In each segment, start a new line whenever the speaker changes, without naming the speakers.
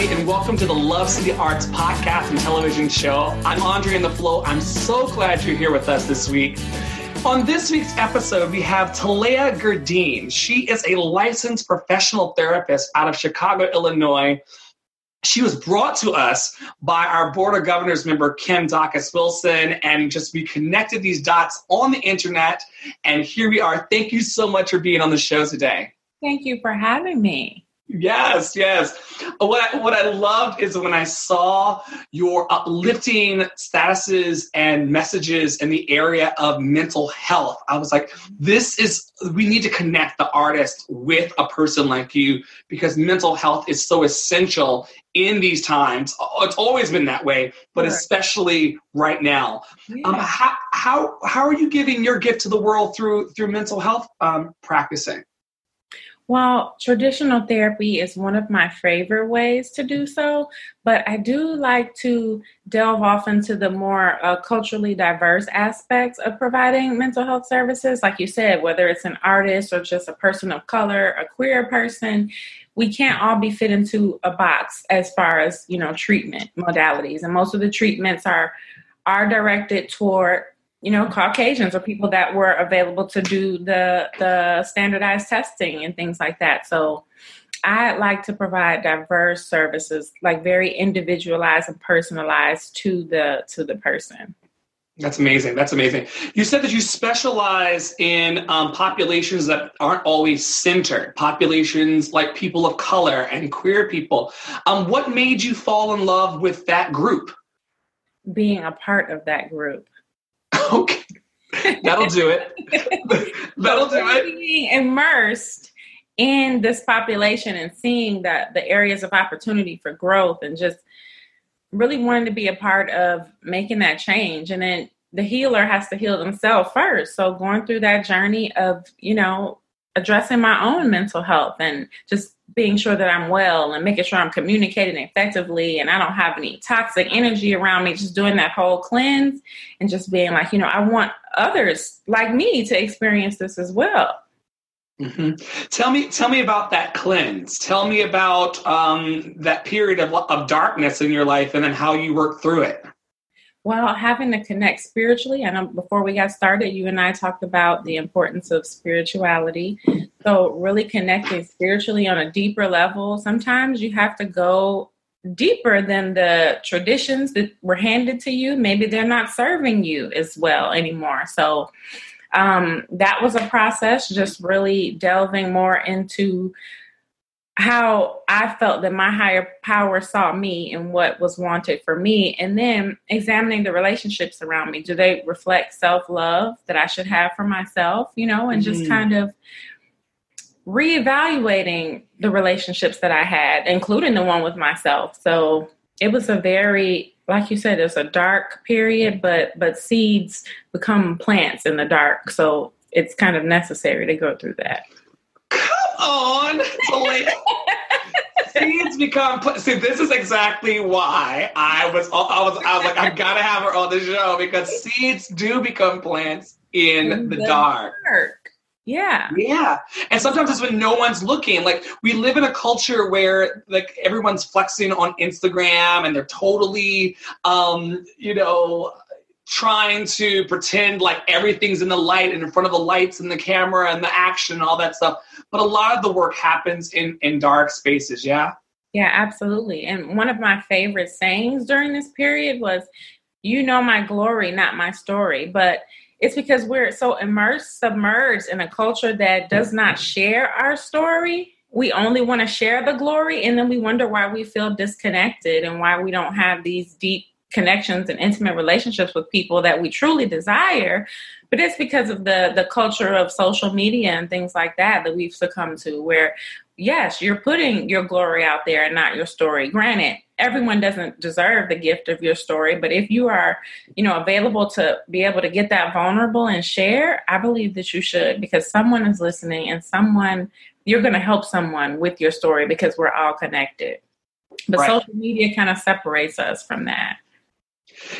everybody, and welcome to the Love City Arts podcast and television show. I'm Andre in the Flow. I'm so glad you're here with us this week. On this week's episode, we have Talea Gerdine. She is a licensed professional therapist out of Chicago, Illinois. She was brought to us by our Board of Governors member, Kim Dacus Wilson, and just we connected these dots on the internet. And here we are. Thank you so much for being on the show today.
Thank you for having me.
Yes, yes. What I, what I loved is when I saw your uplifting statuses and messages in the area of mental health. I was like, this is, we need to connect the artist with a person like you because mental health is so essential in these times. It's always been that way, but right. especially right now. Yeah. Um, how, how, how are you giving your gift to the world through, through mental health um, practicing?
Well, traditional therapy is one of my favorite ways to do so, but I do like to delve off into the more uh, culturally diverse aspects of providing mental health services. Like you said, whether it's an artist or just a person of color, a queer person, we can't all be fit into a box as far as you know treatment modalities, and most of the treatments are are directed toward you know caucasians or people that were available to do the the standardized testing and things like that so i like to provide diverse services like very individualized and personalized to the to the person
that's amazing. That's amazing. You said that you specialize in um, populations that aren't always centered, populations like people of color and queer people. Um, what made you fall in love with that group?
Being a part of that group.
okay. That'll do it. That'll do it.
Being immersed in this population and seeing that the areas of opportunity for growth and just really wanting to be a part of making that change. And then the healer has to heal themselves first. So going through that journey of, you know, addressing my own mental health and just being sure that I'm well and making sure I'm communicating effectively and I don't have any toxic energy around me, just doing that whole cleanse and just being like, you know, I want others like me to experience this as well.
Mm-hmm. Tell me, tell me about that cleanse. Tell me about um, that period of, of darkness in your life, and then how you work through it.
Well, having to connect spiritually. and before we got started, you and I talked about the importance of spirituality. So, really connecting spiritually on a deeper level. Sometimes you have to go deeper than the traditions that were handed to you. Maybe they're not serving you as well anymore. So, um, that was a process, just really delving more into how I felt that my higher power saw me and what was wanted for me, and then examining the relationships around me. Do they reflect self love that I should have for myself, you know, and mm-hmm. just kind of reevaluating the relationships that I had, including the one with myself. So it was a very, like you said, it's a dark period, but but seeds become plants in the dark. So it's kind of necessary to go through that
on. Seeds become. See, this is exactly why I was. I was. I was like, I gotta have her on the show because seeds do become plants in, in the, the, dark. dark.
Yeah.
Yeah. And sometimes it's when no one's looking. Like we live in a culture where like everyone's flexing on Instagram and they're totally um, you know, trying to pretend like everything's in the light and in front of the lights and the camera and the action and all that stuff. But a lot of the work happens in in dark spaces, yeah?
Yeah, absolutely. And one of my favorite sayings during this period was, you know my glory, not my story. But it's because we're so immersed, submerged in a culture that does not share our story. We only want to share the glory, and then we wonder why we feel disconnected and why we don't have these deep connections and intimate relationships with people that we truly desire but it's because of the the culture of social media and things like that that we've succumbed to where yes you're putting your glory out there and not your story. Granted everyone doesn't deserve the gift of your story but if you are you know available to be able to get that vulnerable and share i believe that you should because someone is listening and someone you're going to help someone with your story because we're all connected. But right. social media kind of separates us from that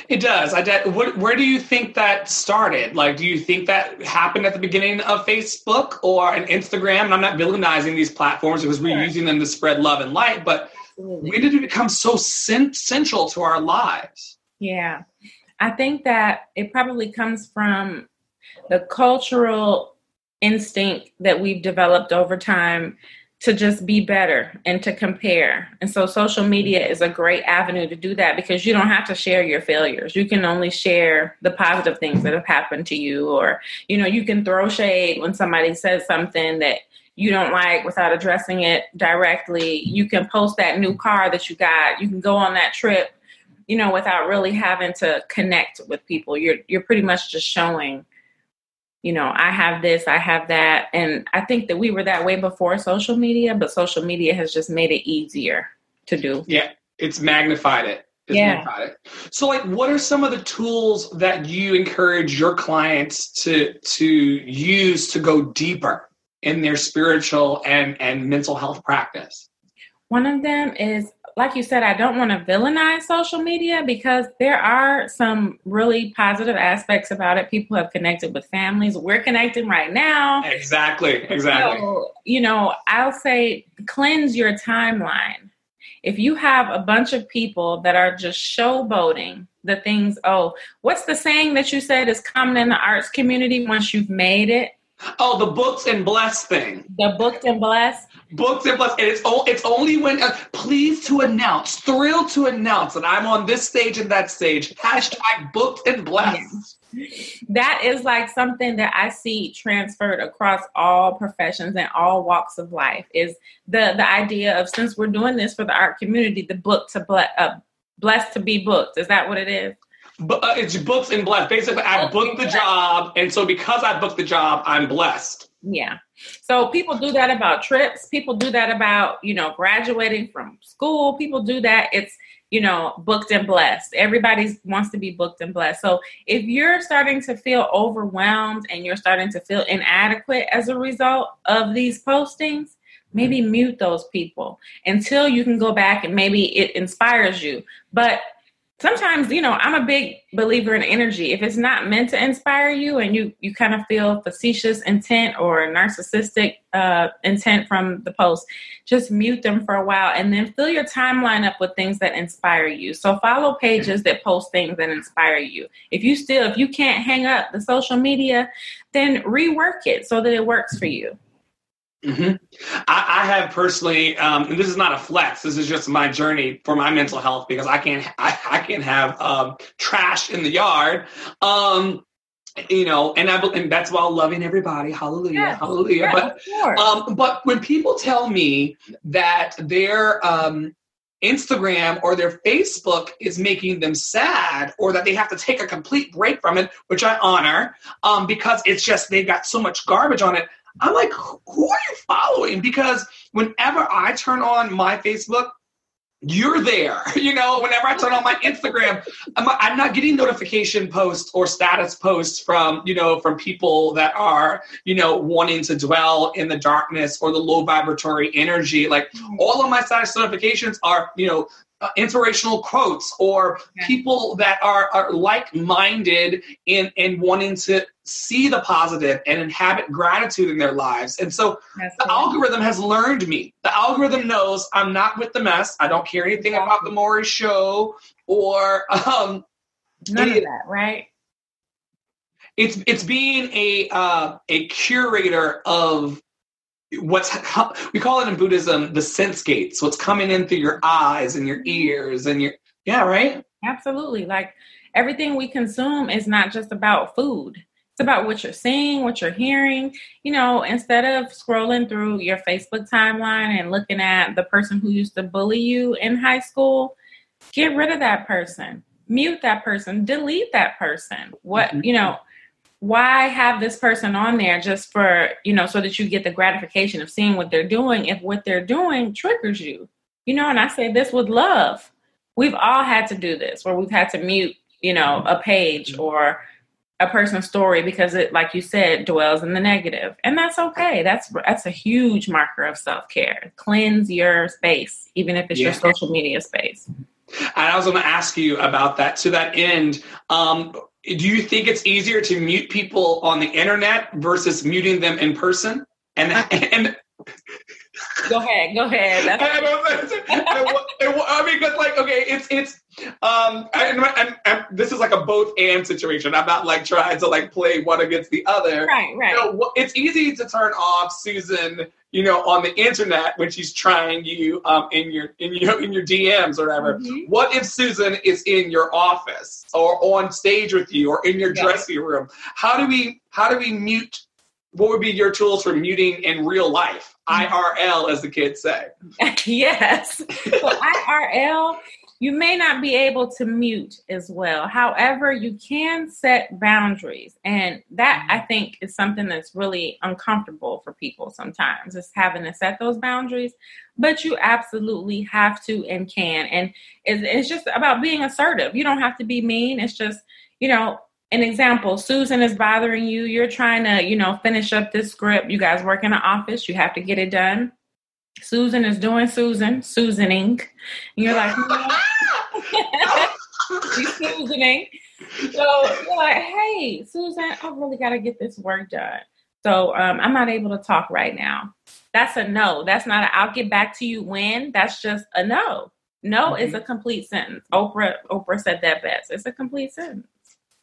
it does. I de- what, where do you think that started? Like, do you think that happened at the beginning of Facebook or an Instagram? And I'm not villainizing these platforms because we're using them to spread love and light, but
Absolutely.
When did it become so sen- central to our lives?
Yeah. I think that it probably comes from the cultural instinct that we've developed over time to just be better and to compare. And so social media is a great avenue to do that because you don't have to share your failures. You can only share the positive things that have happened to you or you know, you can throw shade when somebody says something that you don't like without addressing it directly. You can post that new car that you got. You can go on that trip, you know, without really having to connect with people. You're you're pretty much just showing you know, I have this, I have that. And I think that we were that way before social media, but social media has just made it easier to do.
Yeah, it's magnified it. It's
Yeah.
magnified it. So like what are some of the tools that you encourage your clients to to use to go deeper in their spiritual and and mental health practice?
One of them is, like you said, I don't want to villainize social media because there are some really positive aspects about it. People have connected with families. We're connecting right now.
Exactly, exactly.
So, you know, I'll say cleanse your timeline. If you have a bunch of people that are just showboating the things, oh, what's the saying that you said is common in the arts community once you've made it?
Oh, the books and blessed thing.
The booked and blessed.
Books and blessed. And it's, o- it's only when, uh, pleased to announce, thrilled to announce that I'm on this stage and that stage. Hashtag booked and blessed.
that is like something that I see transferred across all professions and all walks of life. Is the the idea of since we're doing this for the art community, the book to ble- uh, blessed to be booked. Is that what it is?
But uh, it's books and blessed. Basically, I booked the
blessed.
job, and so because I booked the job, I'm blessed.
Yeah. So people do that about trips. People do that about you know graduating from school. People do that. It's you know booked and blessed. Everybody wants to be booked and blessed. So if you're starting to feel overwhelmed and you're starting to feel inadequate as a result of these postings, maybe mute those people until you can go back and maybe it inspires you. But sometimes you know i'm a big believer in energy. If it's not meant to inspire you and you you kind of feel facetious intent or narcissistic uh, intent from the post just mute them for a while and then fill your timeline up with things that inspire you. So follow pages that post things that inspire you. If you still if you can't hang up the social media then rework it so that it works for you
hmm I, I have personally, um, and this is not a flex. This is just my journey for my mental health because I can't, I, I can't have um, trash in the yard. Um, you know, and I, and that's while loving everybody. Hallelujah,
Yes,
hallelujah.
Yeah,
But. Um, but when people tell me that their um, Instagram or their Facebook is making them sad, or that they have to take a complete break from it, which I honor, um, because it's just they've got so much garbage on it. I'm like, who are you following? Because whenever I turn on my Facebook, you're there. You know, whenever I turn on my Instagram, I'm, I'm not getting notification posts or status posts from, you know, from people that are, you know, wanting to dwell in the darkness or the low vibratory energy. Like all of my status notifications are, you know, uh, inspirational quotes or people that are, are like-minded in in wanting to see the positive and inhabit gratitude in their lives. And so
That's
the
right.
algorithm has learned me. The algorithm knows I'm not with the mess. I don't care anything about the Maury show or um,
none of that right
it's it's being a uh, a curator of what's we call it in Buddhism the sense gates. What's coming in through your eyes and your ears and your yeah right.
Absolutely. Like everything we consume is not just about food. It's about what you're seeing, what you're hearing. You know, instead of scrolling through your Facebook timeline and looking at the person who used to bully you in high school, get rid of that person. Mute that person, delete that person. What,
Mhm.
you know, why have this person on there just for, you know, so that you get the gratification of seeing what they're doing if what they're doing triggers you? You know, and I say this with love. We've all had to do this where we've had to mute you know a page or a person's story because it like you said dwells in the negative. And that's okay. That's that's a huge marker of self-care. Cleanse your space even if it's your social media space
I was going to ask you about that. To that end, um, do you think it's easier to mute people on the internet versus muting them in person? And and
go ahead, go ahead. That's
I mean, because like, okay, it's it's um, and, and, and, this is like a both and situation. I'm not like trying to like play one against the other.
Right, right.
You know, it's easy to turn off Susan, you know, on the internet when she's trying you um in your in your in your DMs or whatever. Mm-hmm. What if Susan is in your office or on stage with you or in your yeah. dressing room? How do we how do we mute? What would be your tools for muting in real life? Mm-hmm. IRL, as the kids say.
yes. So IRL you may not be able to mute as well. However, you can set boundaries. And that I mm-hmm. think is something that's really uncomfortable for people sometimes, is having to set those boundaries. But you absolutely have to and can. And it's, it's just about being assertive. You don't have to be mean. It's just, you know, an example Susan is bothering you. You're trying to, you know, finish up this script. You guys work in an office, you have to get it done Susan is doing Susan, Susaning. And you're like, she's Susaning. So you're like, hey, Susan, I really got to get this work done. So um, I'm not able to talk right now. That's a no. That's not a I'll get back to you when. That's just a no. No mm-hmm. is a complete sentence. Oprah Oprah said that best. It's a complete sentence.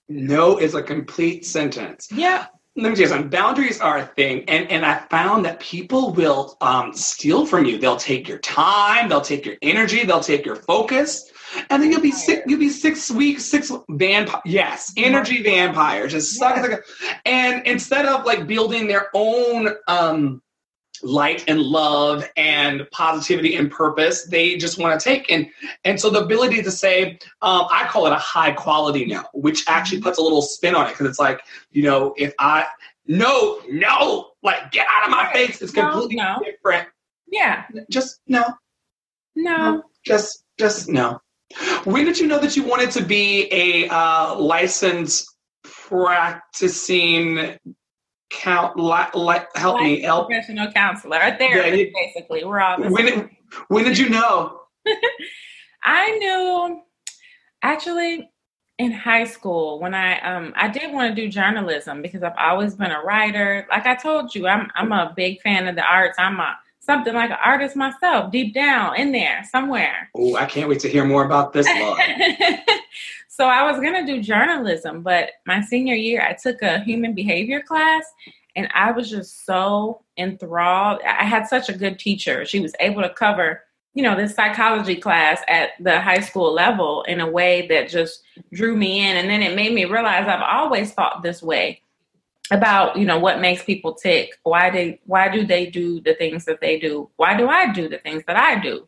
No is a complete sentence.
Yeah
let me tell you something. Boundaries are a thing, and and I found that people will um, steal from you. They'll take your time, they'll take your energy, they'll take your focus, and then you'll be sick. You'll be six weeks, six vampire. Yes, energy vampire, just suck. Yeah. And instead of like building their own um, light and love and positivity and purpose they just want to take. And and so the ability to say um, i call it a high quality no which actually puts a little spin on it because it's like you know if i no no like get out of my face it's completely no, no. different.
Yeah.
Just no.
no.
No. Just just no. When did you know that you wanted to be a uh, licensed practicing count like, like help like me help.
professional counselor a therapist yeah, basically. We're all
when did, when did you know?
I knew actually in high school when i um i did want to do journalism because i've always been a writer. Like i told you i'm i'm a big fan of the arts. I'm a something like an artist myself deep down in there somewhere.
Oh i can't wait to hear more about this
So I was going to do journalism, but my senior year, I took a human behavior class and I was just so enthralled. I had such a good teacher. She was able to cover, you know, this psychology class at the high school level in a way that just drew me in. And then it made me realize I've always thought this way about you know what makes people tick why they why do they do the things that they do why do i do the things that i do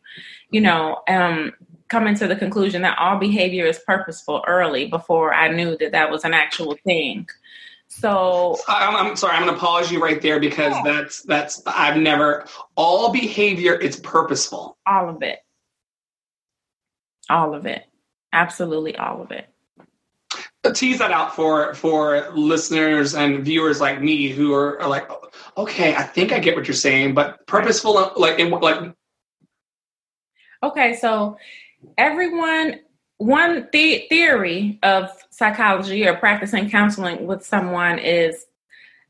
you know um coming to the conclusion that all behavior is purposeful early before I knew that that was an actual thing. So
I'm, I'm sorry, I'm going to pause you right there because yeah. that's that's I've never all behavior is purposeful.
All of it. All of it. Absolutely all of it.
Tease that out for for listeners and viewers like me who are, are like, okay, I think I get what you're saying, but purposeful, like in like.
Okay, so everyone one the- theory of psychology or practicing counseling with someone is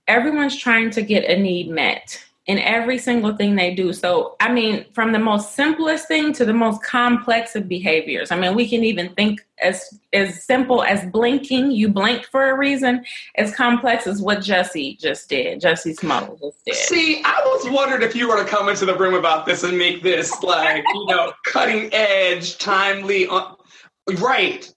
everyone's trying to get a need met in every single thing they do. So, I mean, from the most simplest thing to the most complex of behaviors. I mean, we can even think as as simple as blinking. You blinked for a reason. As complex as what Jussie just did. Jussie Smollett just did.
See, I was wondering if you were to come into the room about this and make this like you know cutting edge, timely. On, right.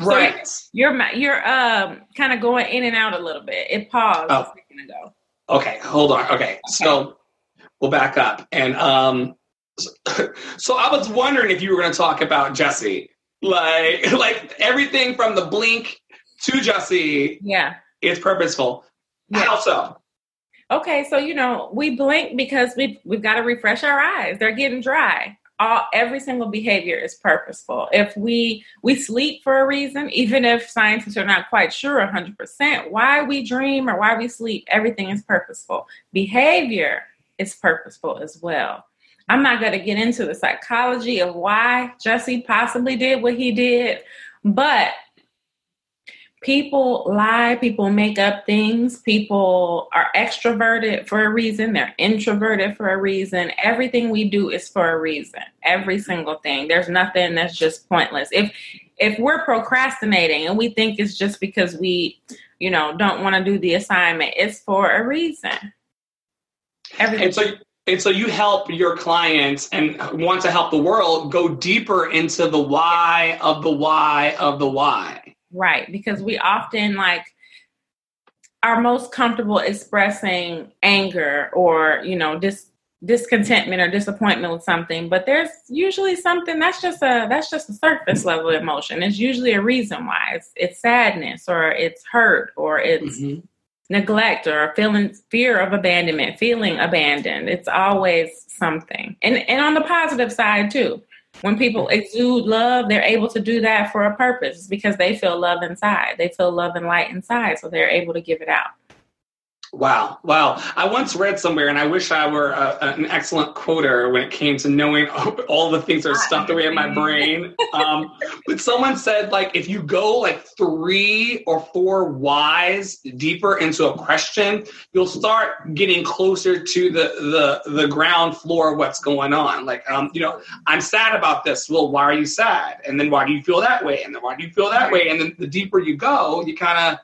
Right.
So you're you're, you're um kind of going in and out a little bit. It paused oh. a second ago.
Okay, hold on. Okay, okay. so we'll back up. And um, so, so I was wondering if you were going to talk about Jussie, like like everything from the blink to Jussie.
Yeah,
it's purposeful. Yeah. How so?
Okay, so you know we blink because we we've got to refresh our eyes. They're getting dry all every single behavior is purposeful. If we we sleep for a reason, even if scientists are not quite sure 100% why we dream or why we sleep, everything is purposeful. Behavior is purposeful as well. I'm not going to get into the psychology of why Jussie possibly did what he did, but people lie, people make up things, people are extroverted for a reason, they're introverted for a reason. Everything we do is for a reason. Every single thing. There's nothing that's just pointless. If if we're procrastinating and we think it's just because we, you know, don't want to do the assignment, it's for a reason.
Everything. And so and so you help your clients and want to help the world go deeper into the why of the why of the why.
Right, because we often like are most comfortable expressing anger or, you know, dis- discontentment or disappointment with something, but there's usually something that's just a that's just a surface level emotion. It's usually a reason why. It's it's sadness or it's hurt or it's mm-hmm. neglect or feeling fear of abandonment, feeling abandoned. It's always something. And and on the positive side too. When people exude love, they're able to do that for a purpose because they feel love inside. They feel love and light inside, so they're able to give it out.
Wow, wow. I once read somewhere, and I wish I were a, an excellent quoter when it came to knowing all the things that are stuffed away in my brain. Um, but someone said, like, if you go like three or four whys deeper into a question, you'll start getting closer to the the the ground floor of what's going on. Like, um, you know, I'm sad about this. Well, why are you sad? And then why do you feel that way? And then why do you feel that way? And then the deeper you go, you kind of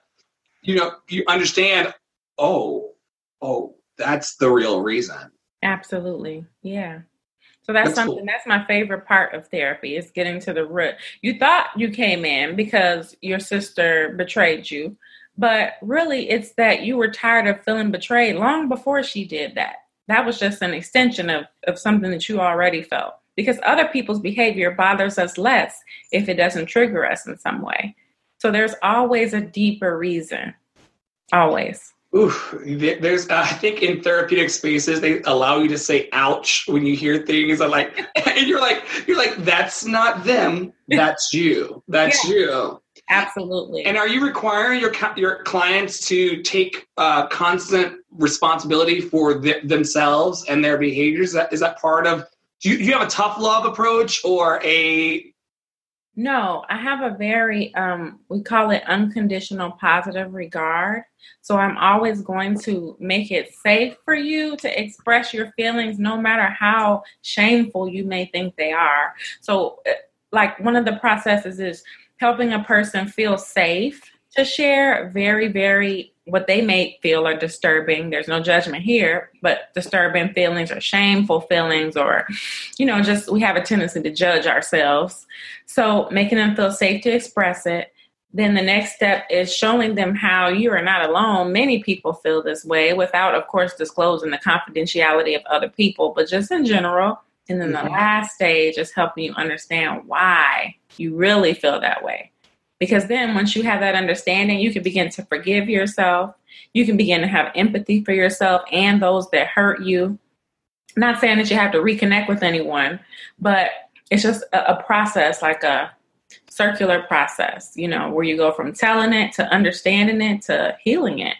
you know you understand oh, oh, that's the real reason.
Absolutely. Yeah. So that's, that's something cool. that's my favorite part of therapy is getting to the root. You thought you came in because your sister betrayed you, but really it's that you were tired of feeling betrayed long before she did that. That was just an extension of, of something that you already felt. Because other people's behavior bothers us less if it doesn't trigger us in some way. So there's always a deeper reason. Always.
Oof, there's. I think in therapeutic spaces they allow you to say "ouch" when you hear things. I like, and you're like, you're like, that's not them. That's you. That's yeah. you.
Absolutely.
And are you requiring your your clients to take uh, constant responsibility for th- themselves and their behaviors? Is that is that part of? Do you, do you have a tough love approach or a
no, I have a very, um, we call it unconditional positive regard. So I'm always going to make it safe for you to express your feelings, no matter how shameful you may think they are. So, uh, like, one of the processes is helping a person feel safe to share very, very what they may feel are disturbing. There's no judgment here, but disturbing feelings or shameful feelings, or, you know, just we have a tendency to judge ourselves. So making them feel safe to express it. Then the next step is showing them how you are not alone. Many people feel this way without, of course, disclosing the confidentiality of other people, but just in general. And then mm-hmm. the last stage is helping you understand why you really feel that way. Because then once you have that understanding, you can begin to forgive yourself. You can begin to have empathy for yourself and those that hurt you. Not saying that you have to reconnect with anyone, but it's just a, a process, like a circular process, you know, where you go from telling it to understanding it to healing it.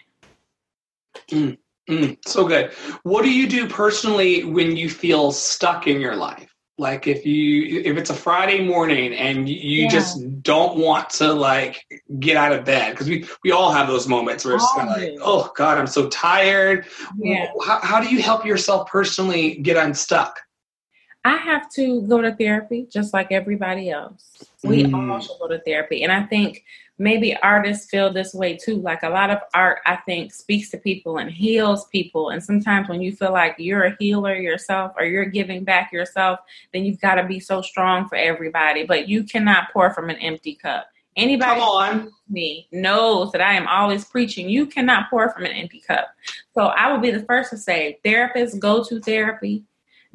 Mm, mm, so good. What do you do personally when you feel stuck in your life? Like if you if it's a friday morning and you yeah. just don't want to like get out of bed because we we all have those moments where it's kind of like oh god i'm so tired yeah. how, how do you help yourself personally get unstuck
i have to go to therapy just like everybody else we mm. all should go to therapy and i think maybe artists feel this way too. Like a lot of art, I think, speaks to people and heals people. And sometimes when you feel like you're a healer yourself or you're giving back yourself, then you've got to be so strong for everybody. But you cannot pour from an empty cup. Anybody on. me knows that I am always preaching. You cannot pour from an empty cup. So I will be the first to say, therapists go to therapy,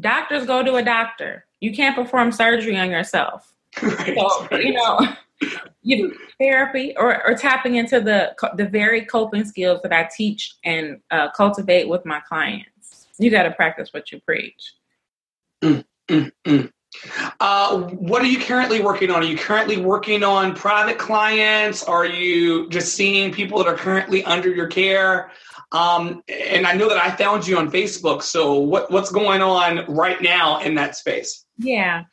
doctors go to a doctor. You can't perform surgery on yourself. Right. So, you know, you therapy or, or tapping into the the very coping skills that I teach and uh, cultivate with my clients. You got to practice what you preach.
Mm, mm, mm. Uh, what are you currently working on? Are you currently working on private clients? Are you just seeing people that are currently under your care? Um, and I know that I found you on Facebook. So what, what's going on right now in that space?
Yeah.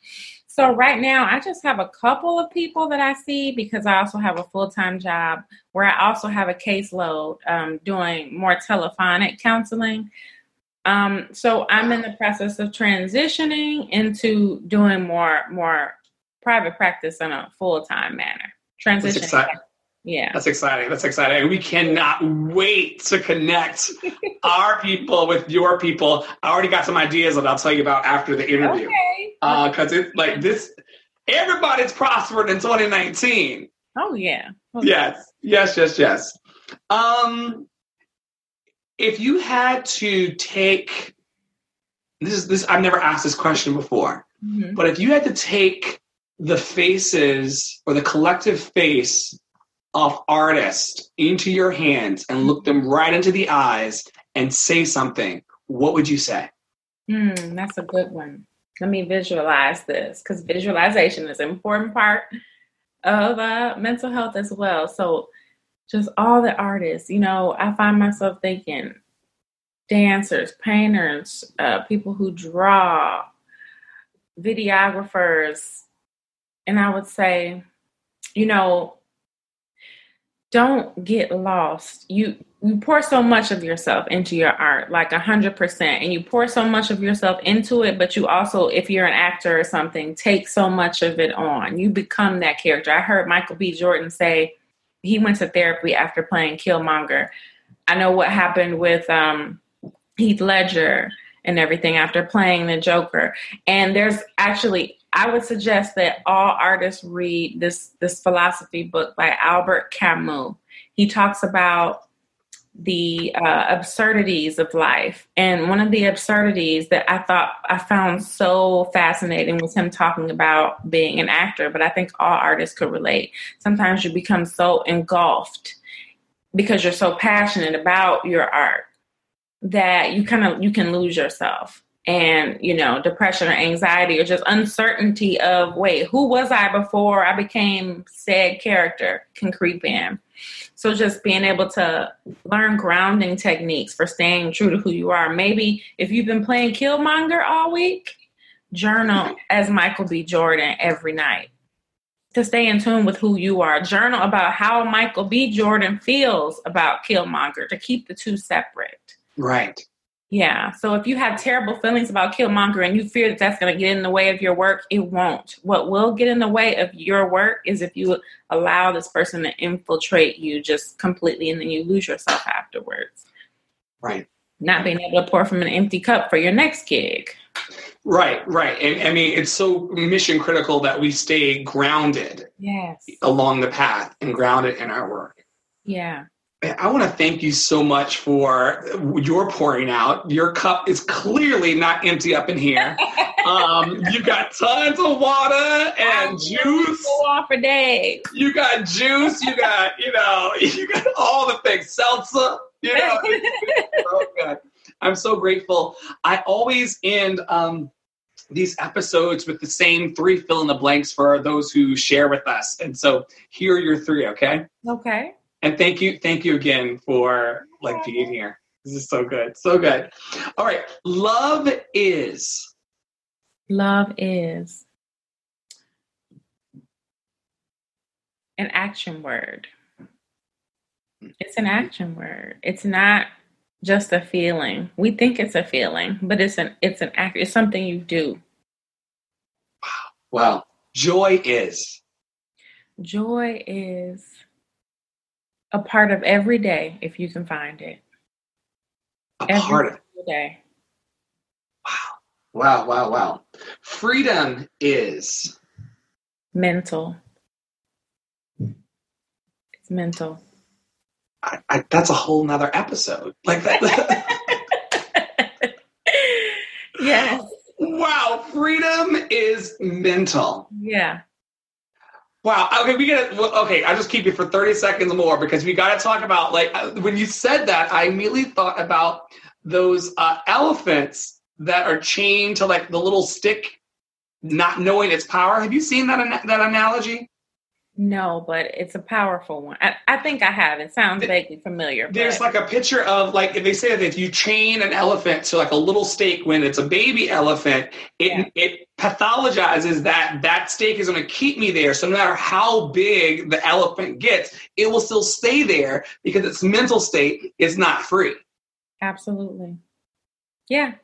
So right now, I just have a couple of people that I see because I also have a full time job where I also have a caseload um, doing more telephonic counseling. Um, so I'm in the process of transitioning into doing more more private practice in a full time manner. Transition. Yeah.
That's exciting. That's exciting. We cannot wait to connect our people with your people. I already got some ideas that I'll tell you about after the interview. Okay. Because uh, it's like this, everybody's prospered in 2019.
Oh, yeah.
Okay. Yes, yes, yes, yes. Um, if you had to take this is this, I've never asked this question before, mm-hmm. but if you had to take the faces or the collective face of artists into your hands and look them right into the eyes and say something, what would you say?
Hmm, that's a good one. Let me visualize this because visualization is an important part of uh, mental health as well. So, just all the artists, you know, I find myself thinking dancers, painters, uh, people who draw, videographers, and I would say, you know, don't get lost. You you pour so much of yourself into your art, like a hundred percent, and you pour so much of yourself into it. But you also, if you're an actor or something, take so much of it on. You become that character. I heard Michael B. Jordan say he went to therapy after playing Killmonger. I know what happened with um, Heath Ledger and everything after playing the Joker. And there's actually I would suggest that all artists read this this philosophy book by Albert Camus. He talks about the uh, absurdities of life, and one of the absurdities that I thought I found so fascinating was him talking about being an actor. But I think all artists could relate. Sometimes you become so engulfed because you're so passionate about your art that you kind of you can lose yourself and you know depression or anxiety or just uncertainty of wait who was i before i became said character can creep in. So just being able to learn grounding techniques for staying true to who you are. Maybe if you've been playing killmonger all week journal as michael b. Jordan every night to stay in tune with who you are. Journal about how michael b. Jordan feels about killmonger to keep the two separate.
Right
yeah. So if you have terrible feelings about Killmonger and you fear that that's going to get in the way of your work, it won't. What will get in the way of your work is if you allow this person to infiltrate you just completely and then you lose yourself afterwards.
Right.
Not being able to pour from an empty cup for your next gig.
Right, right. And I mean, it's so mission critical that we stay grounded
yes.
along the path and grounded in our work.
Yeah.
I want to thank you so much for your pouring out. Your cup is clearly not empty up in here. Um, you got tons of water and juice.
Go off for days.
You got juice. You got you know you got all the things. Seltzer. You know, so good. I'm so grateful. I always end um, these episodes with the same three fill in the blanks for those who share with us. And so here are your three. Okay.
Okay.
And thank you, thank you again for like being here. This is so good, so good. All right, love is.
Love is an action word. It's an action word. It's not just a feeling. We think it's a feeling, but it's an it's an act. It's something you do.
Wow. Wow. Joy is.
Joy is a part of every day if you can find it.
A every part of
day.
Wow. Wow, wow, wow. Freedom is
mental. It's mental.
I, I, that's a whole nother episode. Like that.
yes.
Wow, freedom is mental.
Yeah.
Wow. Okay, we gotta. Okay, I'll just keep you for thirty seconds more because we got to talk about like uh, when you said that, I immediately thought about those uh, elephants that are chained to like the little stick, not knowing its power. Have you seen that that analogy?
No, but it's a powerful one. I, I think I have. It sounds vaguely familiar.
There's
but.
like a picture of like if they say that if you chain an elephant to like a little stake when it's a baby elephant, it
Yeah.
it pathologizes that that stake is going to keep me there. So no matter how big the elephant gets, it will still stay there because its mental state is not free.
Absolutely. Yeah.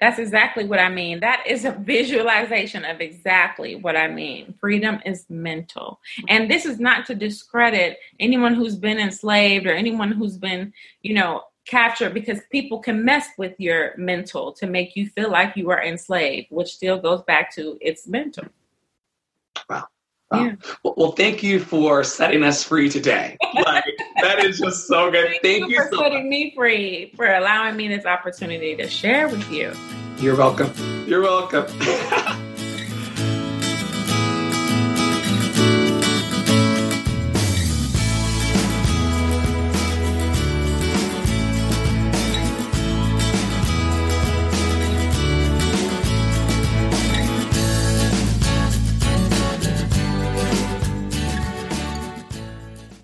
That's exactly what I mean. That is a visualization of exactly what I mean. Freedom is mental. And this is not to discredit anyone who's been enslaved or anyone who's been, you know, captured because people can mess with your mental to make you feel like you are enslaved, which still goes back to it's mental.
Wow.
Yeah.
Well, well, thank you for setting us free today. Like that is just so good. Thank, you
for
so
setting
much.
me free, for allowing me this opportunity to share with you.
You're welcome. You're welcome.